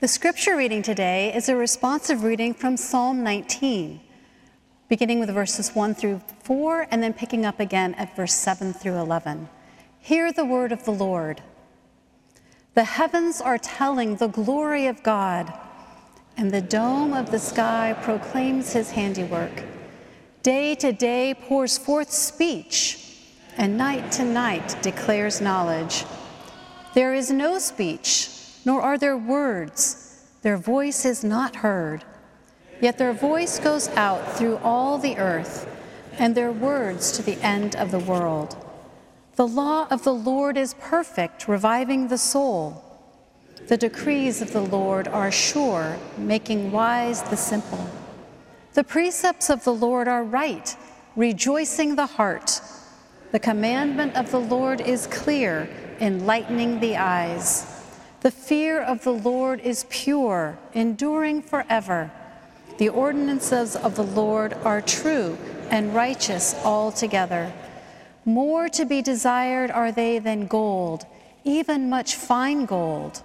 The scripture reading today is a responsive reading from Psalm 19, beginning with verses 1 through 4 and then picking up again at verse 7 through 11. Hear the word of the Lord. The heavens are telling the glory of God, and the dome of the sky proclaims his handiwork. Day to day pours forth speech, and night to night declares knowledge. There is no speech nor are their words. Their voice is not heard. Yet their voice goes out through all the earth, and their words to the end of the world. The law of the Lord is perfect, reviving the soul. The decrees of the Lord are sure, making wise the simple. The precepts of the Lord are right, rejoicing the heart. The commandment of the Lord is clear, enlightening the eyes. The fear of the Lord is pure, enduring forever. The ordinances of the Lord are true and righteous altogether. More to be desired are they than gold, even much fine gold.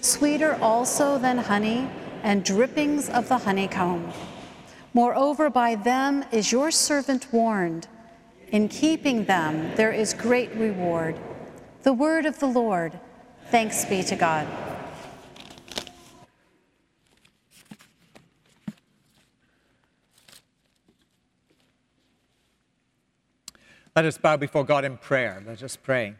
Sweeter also than honey and drippings of the honeycomb. Moreover, by them is your servant warned. In keeping them, there is great reward. The word of the Lord. Thanks be to God. Let us bow before God in prayer. Let us pray.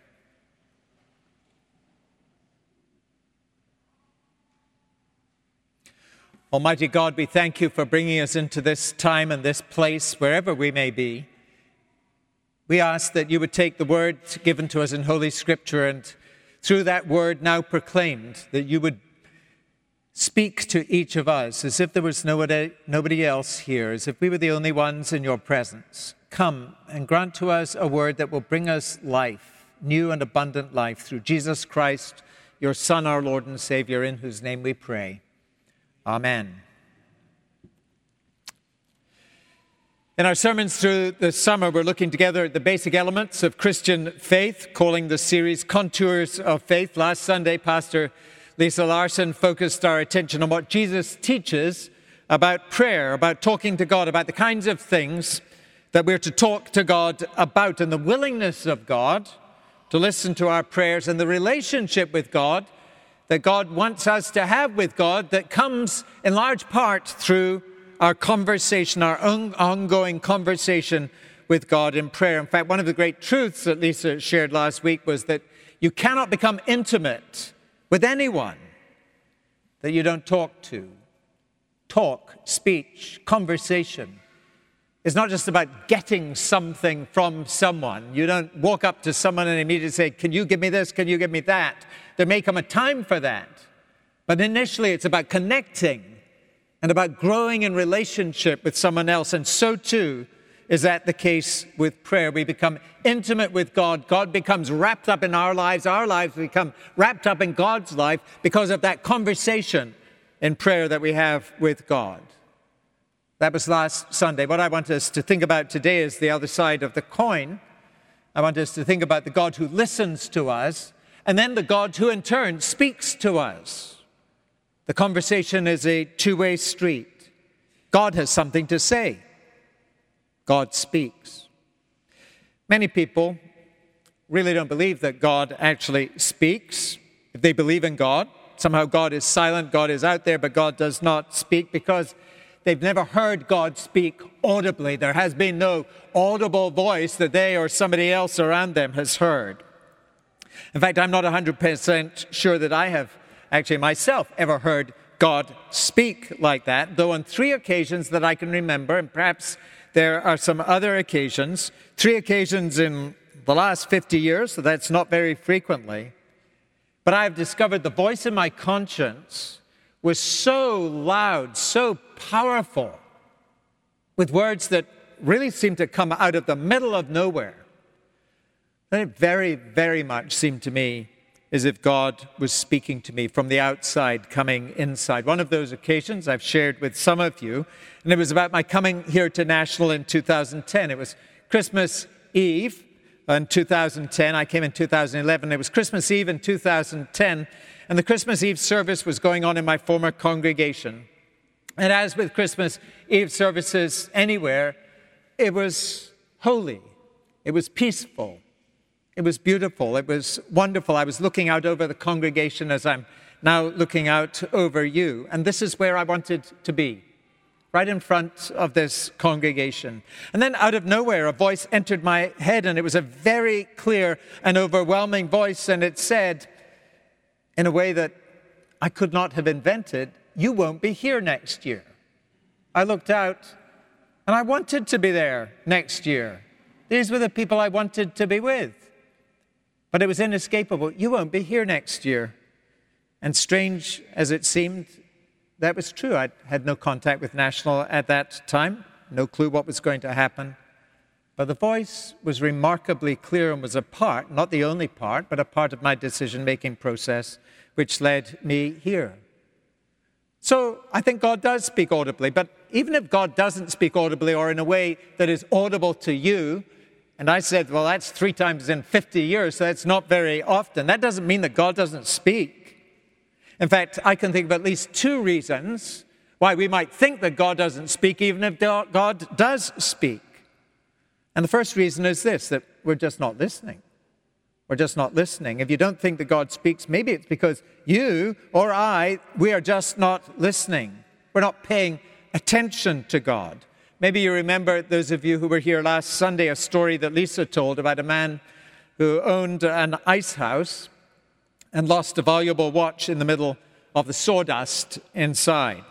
Almighty God, we thank you for bringing us into this time and this place, wherever we may be. We ask that you would take the word given to us in Holy Scripture and through that word now proclaimed, that you would speak to each of us as if there was nobody, nobody else here, as if we were the only ones in your presence. Come and grant to us a word that will bring us life, new and abundant life, through Jesus Christ, your Son, our Lord and Savior, in whose name we pray. Amen. In our sermons through the summer, we're looking together at the basic elements of Christian faith, calling the series Contours of Faith. Last Sunday, Pastor Lisa Larson focused our attention on what Jesus teaches about prayer, about talking to God, about the kinds of things that we're to talk to God about, and the willingness of God to listen to our prayers, and the relationship with God that God wants us to have with God that comes in large part through our conversation, our own ongoing conversation with God in prayer. In fact, one of the great truths that Lisa shared last week was that you cannot become intimate with anyone that you don't talk to. Talk, speech, conversation is not just about getting something from someone. You don't walk up to someone and immediately say, Can you give me this? Can you give me that? There may come a time for that. But initially, it's about connecting and about growing in relationship with someone else. And so too is that the case with prayer. We become intimate with God. God becomes wrapped up in our lives. Our lives become wrapped up in God's life because of that conversation in prayer that we have with God. That was last Sunday. What I want us to think about today is the other side of the coin. I want us to think about the God who listens to us and then the God who in turn speaks to us. The conversation is a two way street. God has something to say, God speaks. Many people really don't believe that God actually speaks. If they believe in God, somehow God is silent, God is out there, but God does not speak because they've never heard God speak audibly. There has been no audible voice that they or somebody else around them has heard. In fact, I'm not 100% sure that I have actually myself ever heard God speak like that, though on three occasions that I can remember, and perhaps there are some other occasions, three occasions in the last 50 years, so that's not very frequently. But I've discovered the voice in my conscience was so loud, so powerful, with words that really seemed to come out of the middle of nowhere. And it very, very much seemed to me as if God was speaking to me from the outside, coming inside. One of those occasions I've shared with some of you, and it was about my coming here to National in 2010. It was Christmas Eve in 2010. I came in 2011. It was Christmas Eve in 2010. and the Christmas Eve service was going on in my former congregation. And as with Christmas Eve services anywhere, it was holy, it was peaceful, it was beautiful, it was wonderful. I was looking out over the congregation as I'm now looking out over you, and this is where I wanted to be right in front of this congregation. And then out of nowhere, a voice entered my head, and it was a very clear and overwhelming voice, and it said, in a way that I could not have invented, You won't be here next year. I looked out, and I wanted to be there next year. These were the people I wanted to be with. But it was inescapable. You won't be here next year. And strange as it seemed, that was true. I had no contact with National at that time, no clue what was going to happen. But the voice was remarkably clear and was a part, not the only part, but a part of my decision making process, which led me here. So I think God does speak audibly, but even if God doesn't speak audibly or in a way that is audible to you, and I said, well, that's three times in 50 years, so that's not very often. That doesn't mean that God doesn't speak. In fact, I can think of at least two reasons why we might think that God doesn't speak, even if God does speak. And the first reason is this that we're just not listening. We're just not listening. If you don't think that God speaks, maybe it's because you or I, we are just not listening. We're not paying attention to God. Maybe you remember, those of you who were here last Sunday, a story that Lisa told about a man who owned an ice house and lost a valuable watch in the middle of the sawdust inside.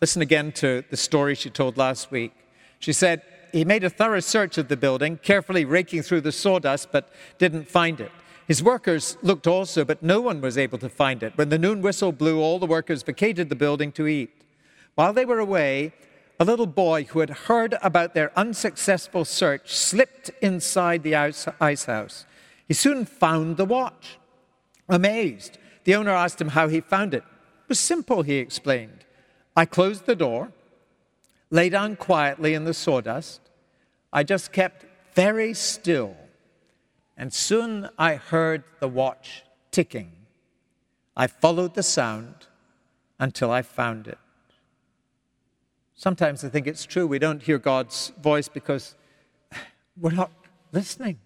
Listen again to the story she told last week. She said, He made a thorough search of the building, carefully raking through the sawdust, but didn't find it. His workers looked also, but no one was able to find it. When the noon whistle blew, all the workers vacated the building to eat. While they were away, a little boy who had heard about their unsuccessful search slipped inside the ice house. He soon found the watch. Amazed, the owner asked him how he found it. It was simple, he explained. I closed the door, lay down quietly in the sawdust. I just kept very still, and soon I heard the watch ticking. I followed the sound until I found it. Sometimes I think it's true we don't hear God's voice because we're not listening.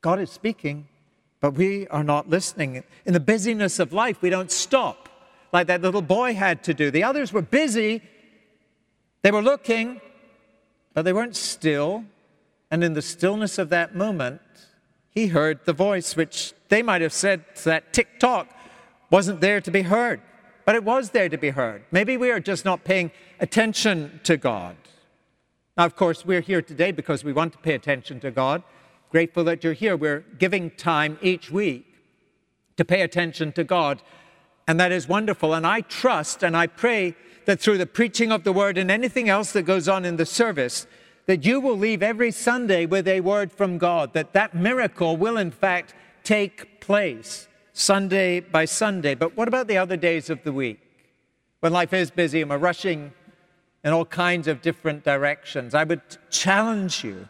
God is speaking, but we are not listening. In the busyness of life, we don't stop like that little boy had to do. The others were busy, they were looking, but they weren't still. And in the stillness of that moment, he heard the voice, which they might have said that tick tock wasn't there to be heard, but it was there to be heard. Maybe we are just not paying attention to God. Now, of course, we're here today because we want to pay attention to God grateful that you're here. We're giving time each week to pay attention to God, and that is wonderful. And I trust and I pray that through the preaching of the word and anything else that goes on in the service, that you will leave every Sunday with a word from God, that that miracle will in fact take place Sunday by Sunday. But what about the other days of the week? When life is busy and we're rushing in all kinds of different directions, I would challenge you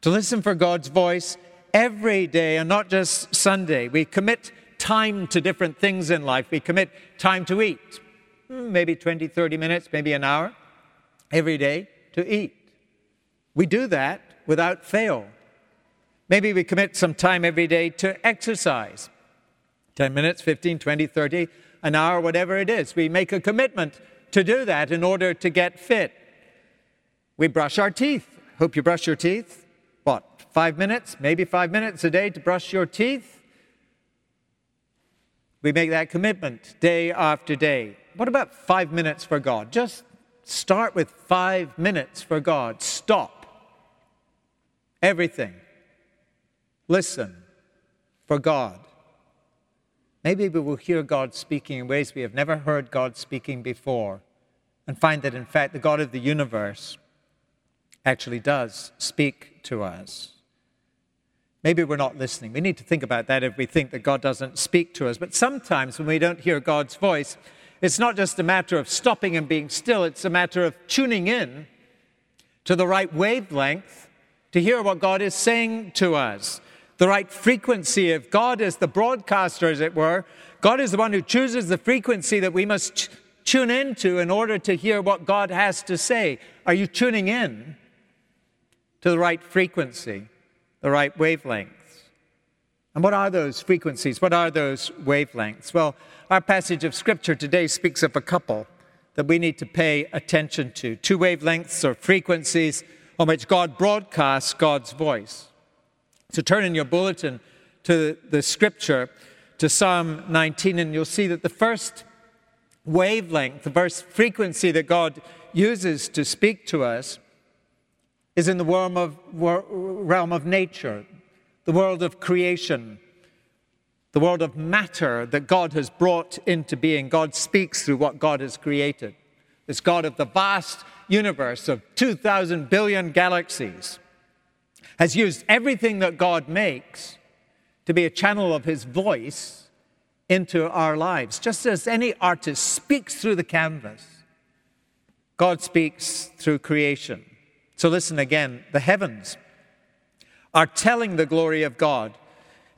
to listen for God's voice every day and not just Sunday. We commit time to different things in life. We commit time to eat, hmm, maybe 20, 30 minutes, maybe an hour every day to eat. We do that without fail. Maybe we commit some time every day to exercise 10 minutes, 15, 20, 30, an hour, whatever it is. We make a commitment to do that in order to get fit. We brush our teeth. Hope you brush your teeth what, five minutes, maybe five minutes a day to brush your teeth? We make that commitment day after day. What about five minutes for God? Just start with five minutes for God. Stop everything. Listen for God. Maybe we will hear God speaking in ways we have never heard God speaking before and find that, in fact, the God of the universe actually does speak to us. Maybe we're not listening. We need to think about that if we think that God doesn't speak to us. But sometimes when we don't hear God's voice, it's not just a matter of stopping and being still, it's a matter of tuning in to the right wavelength to hear what God is saying to us. The right frequency. If God is the broadcaster, as it were, God is the one who chooses the frequency that we must tune into in order to hear what God has to say. Are you tuning in to the right frequency, the right wavelengths? And what are those frequencies? What are those wavelengths? Well, our passage of Scripture today speaks of a couple that we need to pay attention to two wavelengths or frequencies on which God broadcasts God's voice. So turn in your bulletin to the Scripture, to Psalm 19, and you'll see that the first wavelength, the first frequency that God uses to speak to us is in the realm of, realm of nature, the world of creation, the world of matter that God has brought into being. God speaks through what God has created. This God of the vast universe of 2,000 billion galaxies has used everything that God makes to be a channel of his voice into our lives. Just as any artist speaks through the canvas, God speaks through creation. So listen again the heavens are telling the glory of God,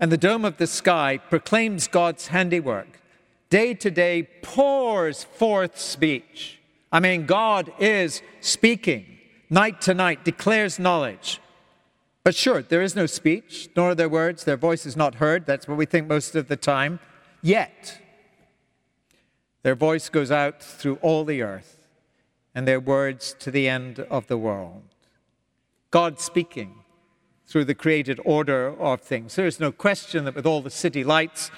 and the dome of the sky proclaims God's handiwork. Day to day pours forth speech. I mean, God is speaking. Night to night declares knowledge. But sure, there is no speech, nor are there words. Their voice is not heard. That's what we think most of the time. Yet, their voice goes out through all the earth, and their words to the end of the world. God speaking through the created order of things. There is no question that with all the city lights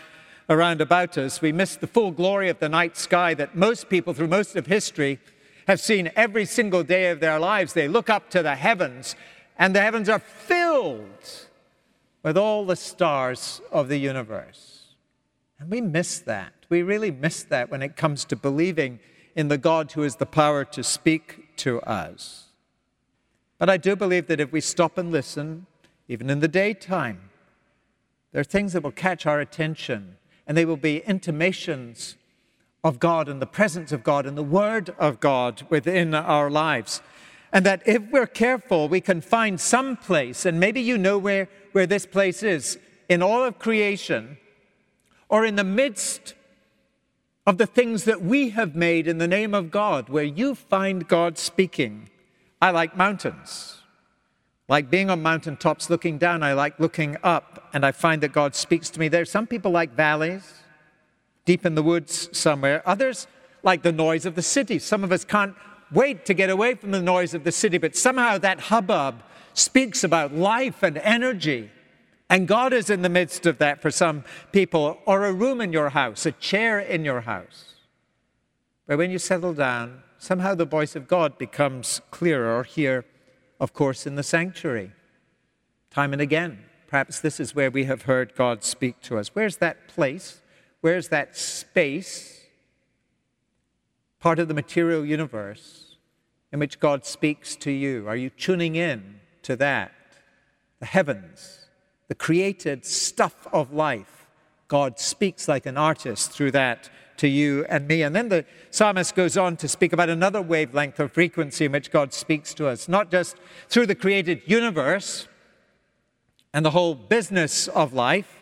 around about us, we miss the full glory of the night sky that most people through most of history have seen every single day of their lives. They look up to the heavens, and the heavens are filled with all the stars of the universe. And we miss that. We really miss that when it comes to believing in the God who has the power to speak to us. But I do believe that if we stop and listen, even in the daytime, there are things that will catch our attention, and they will be intimations of God and the presence of God and the Word of God within our lives. And that if we're careful, we can find some place, and maybe you know where, where this place is, in all of creation, or in the midst of the things that we have made in the name of God, where you find God speaking. I like mountains. Like being on mountaintops looking down, I like looking up, and I find that God speaks to me there. Some people like valleys, deep in the woods somewhere. Others like the noise of the city. Some of us can't wait to get away from the noise of the city, but somehow that hubbub speaks about life and energy. And God is in the midst of that for some people, or a room in your house, a chair in your house. But when you settle down, somehow the voice of God becomes clearer, here, of course, in the sanctuary. Time and again, perhaps this is where we have heard God speak to us. Where's that place? Where's that space, part of the material universe, in which God speaks to you? Are you tuning in to that? The heavens, the created stuff of life. God speaks like an artist through that to you and me. And then the psalmist goes on to speak about another wavelength or frequency in which God speaks to us, not just through the created universe and the whole business of life,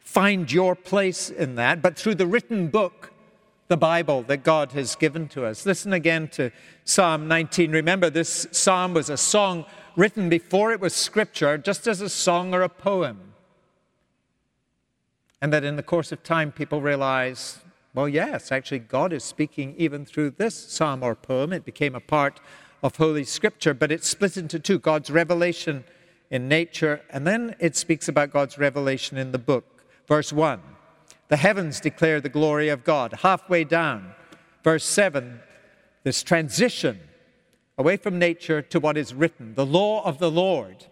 find your place in that, but through the written book, the Bible that God has given to us. Listen again to Psalm 19. Remember, this psalm was a song written before it was scripture, just as a song or a poem. And that in the course of time, people realize well, yes, actually, God is speaking even through this psalm or poem. It became a part of Holy Scripture, but it's split into two God's revelation in nature, and then it speaks about God's revelation in the book. Verse 1 The heavens declare the glory of God. Halfway down, verse 7, this transition away from nature to what is written, the law of the Lord.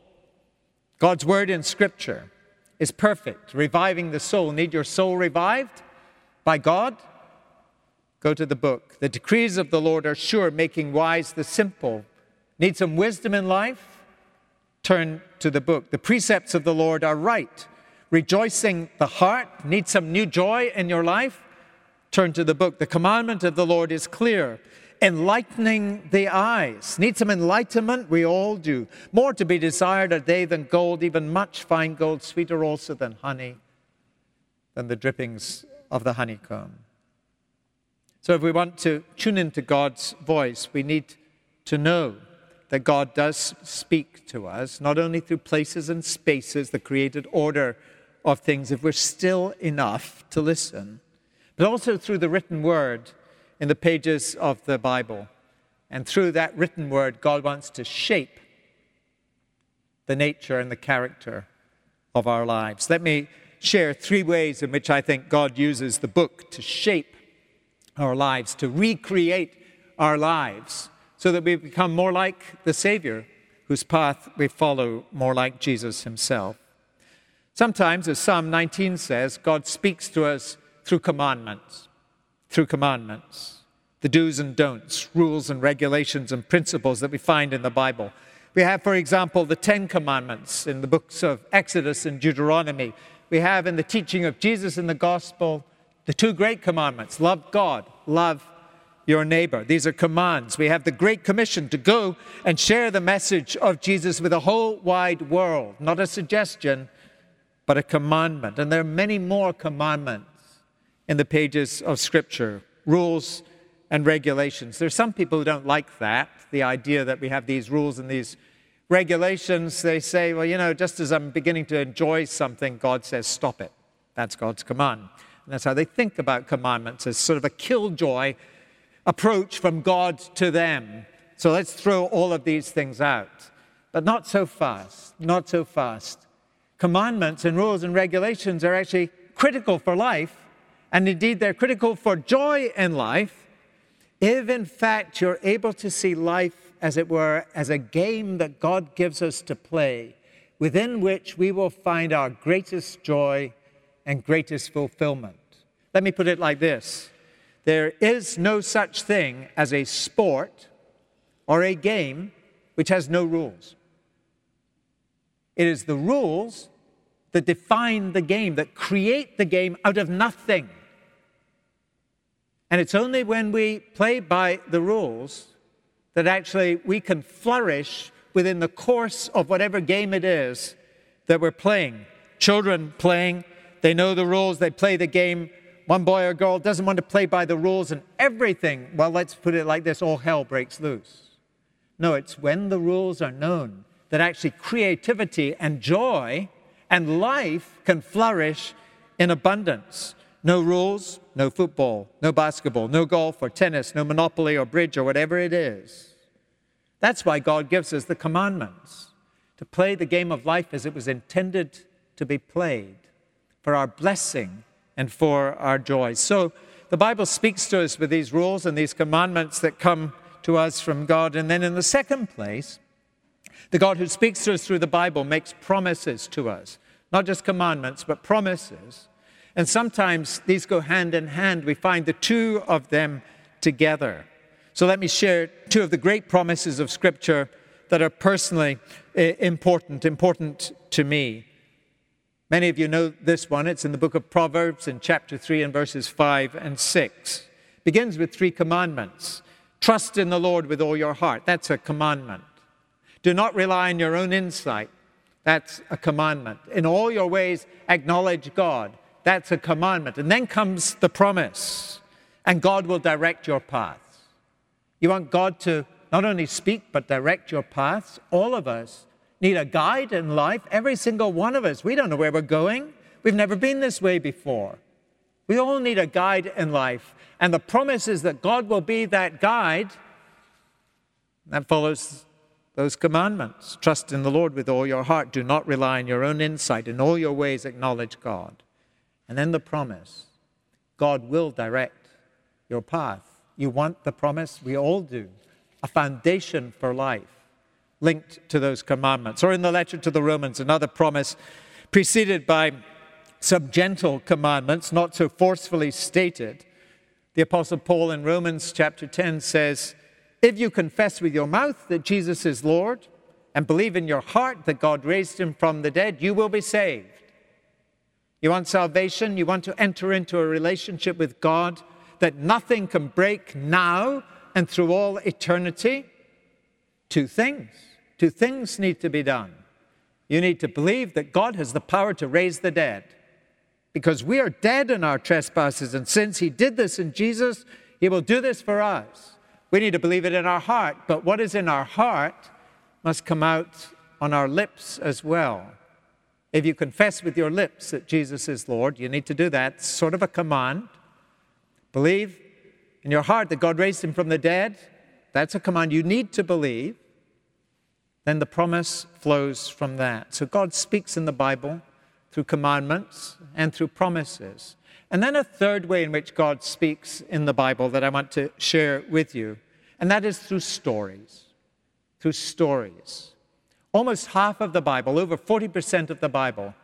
God's word in Scripture is perfect, reviving the soul. Need your soul revived? by God? Go to the book. The decrees of the Lord are sure, making wise the simple. Need some wisdom in life? Turn to the book. The precepts of the Lord are right, rejoicing the heart. Need some new joy in your life? Turn to the book. The commandment of the Lord is clear, enlightening the eyes. Need some enlightenment? We all do. More to be desired are they than gold, even much fine gold, sweeter also than honey, than the drippings of the honeycomb. So, if we want to tune into God's voice, we need to know that God does speak to us, not only through places and spaces, the created order of things, if we're still enough to listen, but also through the written word in the pages of the Bible. And through that written word, God wants to shape the nature and the character of our lives. Let me share three ways in which I think God uses the book to shape our lives, to recreate our lives, so that we become more like the Savior, whose path we follow, more like Jesus himself. Sometimes, as Psalm 19 says, God speaks to us through commandments, through commandments, the do's and don'ts, rules and regulations and principles that we find in the Bible. We have, for example, the Ten Commandments in the books of Exodus and Deuteronomy. We have in the teaching of Jesus in the Gospel the two great commandments love God, love your neighbor. These are commands. We have the Great Commission to go and share the message of Jesus with the whole wide world. Not a suggestion, but a commandment. And there are many more commandments in the pages of Scripture rules and regulations. There are some people who don't like that, the idea that we have these rules and these regulations. They say, well, you know, just as I'm beginning to enjoy something, God says, stop it. That's God's command. And that's how they think about commandments as sort of a killjoy approach from God to them. So let's throw all of these things out. But not so fast, not so fast. Commandments and rules and regulations are actually critical for life, and indeed they're critical for joy in life if in fact you're able to see life, as it were, as a game that God gives us to play, within which we will find our greatest joy and greatest fulfillment. Let me put it like this there is no such thing as a sport or a game which has no rules. It is the rules that define the game, that create the game out of nothing. And it's only when we play by the rules that actually we can flourish within the course of whatever game it is that we're playing. Children playing, they know the rules, they play the game. One boy or girl doesn't want to play by the rules, and everything, well, let's put it like this all hell breaks loose. No, it's when the rules are known that actually creativity and joy and life can flourish in abundance. No rules, no football, no basketball, no golf or tennis, no monopoly or bridge or whatever it is. That's why God gives us the commandments to play the game of life as it was intended to be played for our blessing and for our joy. So the Bible speaks to us with these rules and these commandments that come to us from God. And then in the second place, the God who speaks to us through the Bible makes promises to us, not just commandments, but promises and sometimes these go hand in hand. We find the two of them together. So let me share two of the great promises of Scripture that are personally eh, important, important to me. Many of you know this one. It's in the book of Proverbs in chapter 3 and verses 5 and 6. It begins with three commandments. Trust in the Lord with all your heart. That's a commandment. Do not rely on your own insight. That's a commandment. In all your ways, acknowledge God. That's a commandment. And then comes the promise, and God will direct your paths. You want God to not only speak, but direct your paths? All of us need a guide in life, every single one of us. We don't know where we're going, we've never been this way before. We all need a guide in life. And the promise is that God will be that guide. That follows those commandments. Trust in the Lord with all your heart. Do not rely on your own insight. In all your ways, acknowledge God. And then the promise God will direct your path. You want the promise? We all do. A foundation for life linked to those commandments. Or in the letter to the Romans, another promise preceded by some gentle commandments, not so forcefully stated. The Apostle Paul in Romans chapter 10 says, If you confess with your mouth that Jesus is Lord and believe in your heart that God raised him from the dead, you will be saved. You want salvation? You want to enter into a relationship with God that nothing can break now and through all eternity? Two things. Two things need to be done. You need to believe that God has the power to raise the dead. because we are dead in our trespasses and sins. He did this in Jesus, He will do this for us. We need to believe it in our heart, but what is in our heart must come out on our lips as well. If you confess with your lips that Jesus is Lord, you need to do that. It's sort of a command. Believe in your heart that God raised him from the dead. That's a command you need to believe. Then the promise flows from that. So God speaks in the Bible through commandments and through promises. And then a third way in which God speaks in the Bible that I want to share with you, and that is through stories. Through stories. Almost half of the Bible, over 40% of the Bible,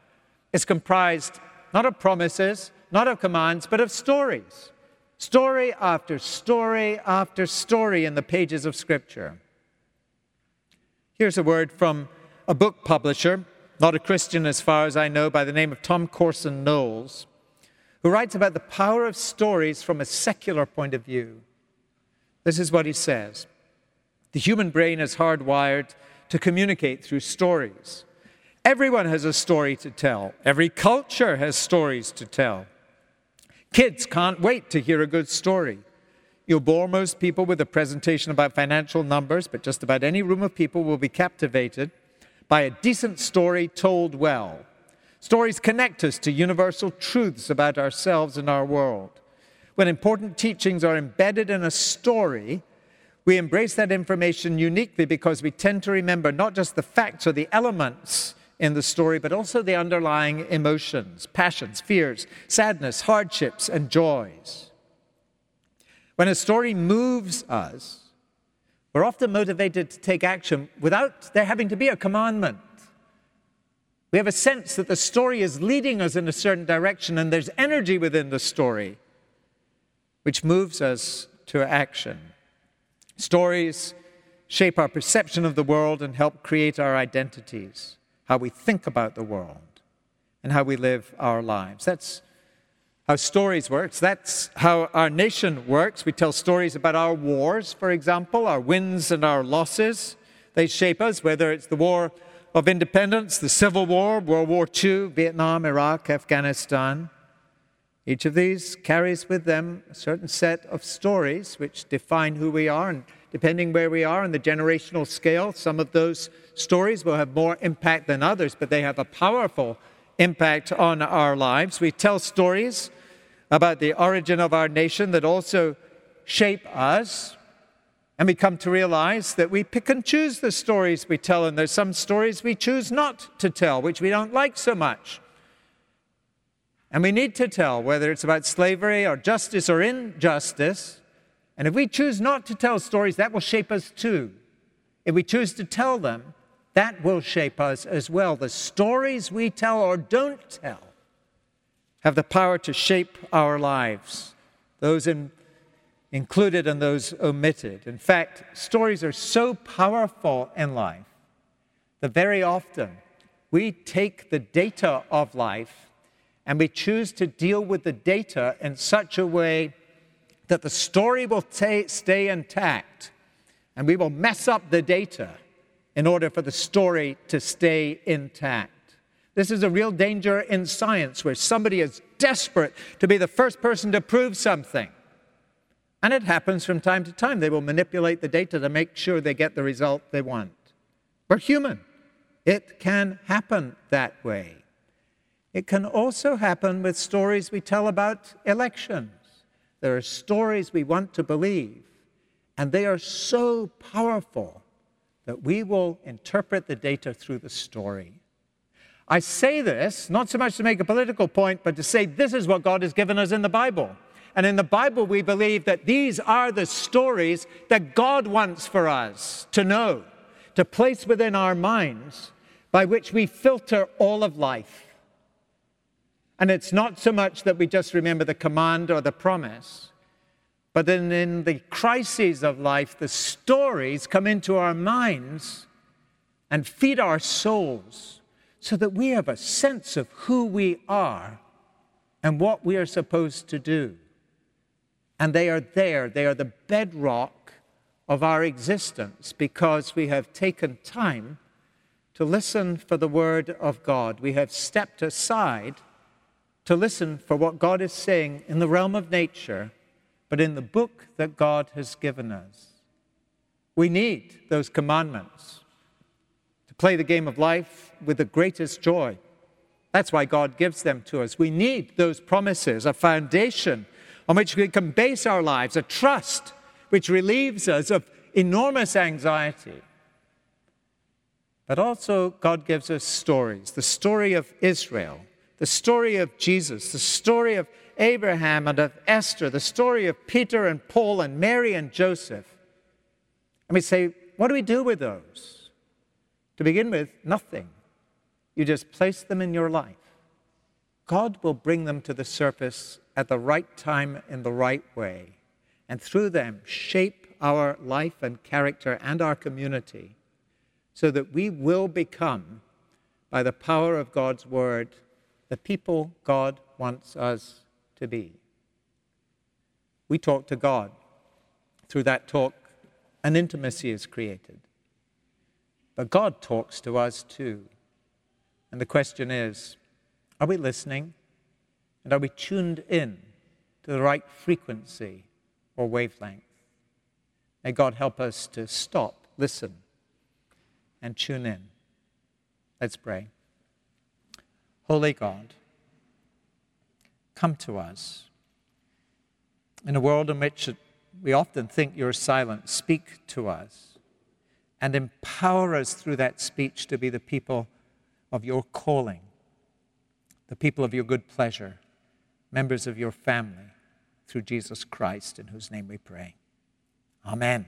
is comprised not of promises, not of commands, but of stories. Story after story after story in the pages of Scripture. Here's a word from a book publisher, not a Christian as far as I know, by the name of Tom Corson Knowles, who writes about the power of stories from a secular point of view. This is what he says The human brain is hardwired to communicate through stories. Everyone has a story to tell, every culture has stories to tell. Kids can't wait to hear a good story. You'll bore most people with a presentation about financial numbers, but just about any room of people will be captivated by a decent story told well. Stories connect us to universal truths about ourselves and our world. When important teachings are embedded in a story, we embrace that information uniquely because we tend to remember not just the facts or the elements in the story, but also the underlying emotions, passions, fears, sadness, hardships, and joys. When a story moves us, we're often motivated to take action without there having to be a commandment. We have a sense that the story is leading us in a certain direction, and there's energy within the story which moves us to action. Stories shape our perception of the world and help create our identities, how we think about the world, and how we live our lives. That's how stories works. That's how our nation works. We tell stories about our wars, for example, our wins and our losses. They shape us, whether it's the War of Independence, the Civil War, World War II, Vietnam, Iraq, Afghanistan. Each of these carries with them a certain set of stories which define who we are, and depending where we are on the generational scale, some of those stories will have more impact than others, but they have a powerful impact on our lives. We tell stories about the origin of our nation that also shape us. And we come to realize that we pick and choose the stories we tell, and there's some stories we choose not to tell, which we don't like so much. And we need to tell whether it's about slavery or justice or injustice. And if we choose not to tell stories, that will shape us too. If we choose to tell them, that will shape us as well. The stories we tell or don't tell have the power to shape our lives, those in, included and those omitted. In fact, stories are so powerful in life that very often we take the data of life and we choose to deal with the data in such a way that the story will t- stay intact and we will mess up the data in order for the story to stay intact. This is a real danger in science where somebody is desperate to be the first person to prove something. And it happens from time to time. They will manipulate the data to make sure they get the result they want. We're human. It can happen that way. It can also happen with stories we tell about elections. There are stories we want to believe, and they are so powerful that we will interpret the data through the story. I say this not so much to make a political point, but to say this is what God has given us in the Bible. And in the Bible, we believe that these are the stories that God wants for us to know, to place within our minds, by which we filter all of life. And it's not so much that we just remember the command or the promise, but then in the crises of life, the stories come into our minds and feed our souls so that we have a sense of who we are and what we are supposed to do. And they are there, they are the bedrock of our existence because we have taken time to listen for the Word of God. We have stepped aside to listen for what God is saying in the realm of nature, but in the book that God has given us. We need those commandments to play the game of life with the greatest joy. That's why God gives them to us. We need those promises, a foundation on which we can base our lives, a trust which relieves us of enormous anxiety. But also, God gives us stories the story of Israel, the story of Jesus, the story of Abraham and of Esther, the story of Peter and Paul and Mary and Joseph. And we say, what do we do with those? To begin with, nothing. You just place them in your life. God will bring them to the surface at the right time in the right way, and through them shape our life and character and our community so that we will become, by the power of God's word, the people God wants us to be. We talk to God. Through that talk, an intimacy is created. But God talks to us too. And the question is are we listening? And are we tuned in to the right frequency or wavelength? May God help us to stop, listen, and tune in. Let's pray. Holy God, come to us. In a world in which we often think you're silent, speak to us and empower us through that speech to be the people of your calling, the people of your good pleasure, members of your family, through Jesus Christ, in whose name we pray. Amen.